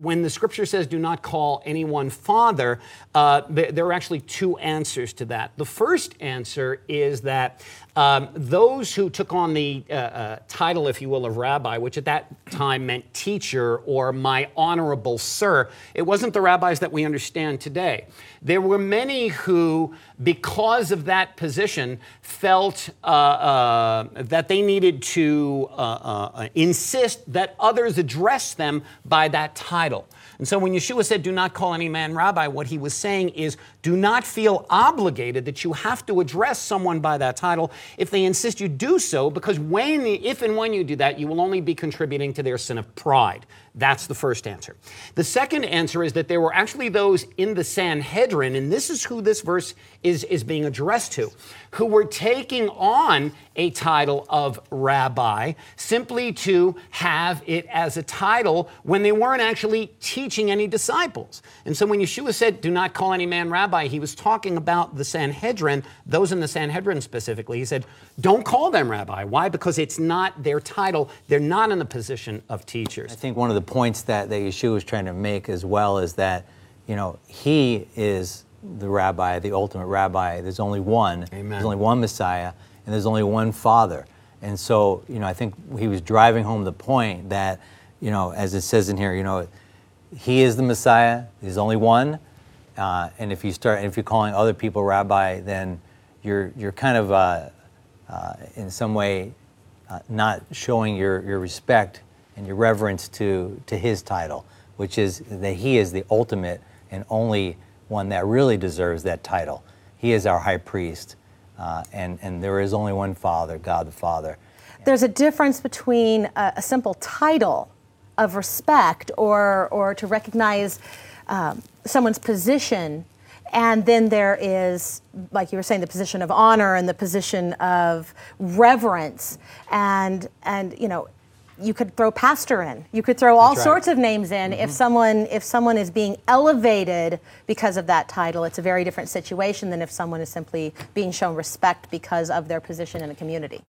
when the scripture says do not call anyone father, uh, there are actually two answers to that. The first answer is that um, those who took on the uh, uh, title, if you will, of rabbi, which at that time meant teacher or my honorable sir, it wasn't the rabbis that we understand today. There were many who, because of that position, felt uh, uh, that they needed to uh, insist that others address them by that title. And so when Yeshua said, Do not call any man rabbi, what he was saying is, do not feel obligated that you have to address someone by that title if they insist you do so, because when, if and when you do that, you will only be contributing to their sin of pride. That's the first answer. The second answer is that there were actually those in the Sanhedrin, and this is who this verse is, is being addressed to, who were taking on a title of rabbi simply to have it as a title when they weren't actually teaching any disciples. And so when Yeshua said, Do not call any man rabbi, he was talking about the Sanhedrin, those in the Sanhedrin specifically. He said, Don't call them rabbi. Why? Because it's not their title, they're not in the position of teachers. I think one of the points that, that Yeshua was trying to make as well is that, you know, he is the rabbi, the ultimate rabbi. There's only one. Amen. There's only one Messiah, and there's only one Father. And so, you know, I think he was driving home the point that, you know, as it says in here, you know, he is the Messiah. There's only one. Uh, and if you start, if you're calling other people rabbi, then you're you're kind of uh, uh, in some way uh, not showing your your respect and your reverence to, to his title, which is that he is the ultimate and only one that really deserves that title. He is our high priest, uh, and, and there is only one Father, God the Father. There's a difference between a, a simple title of respect or, or to recognize um, someone's position and then there is, like you were saying, the position of honor and the position of reverence. And, and you know, you could throw pastor in. You could throw all right. sorts of names in. Mm-hmm. If someone if someone is being elevated because of that title, it's a very different situation than if someone is simply being shown respect because of their position in a community.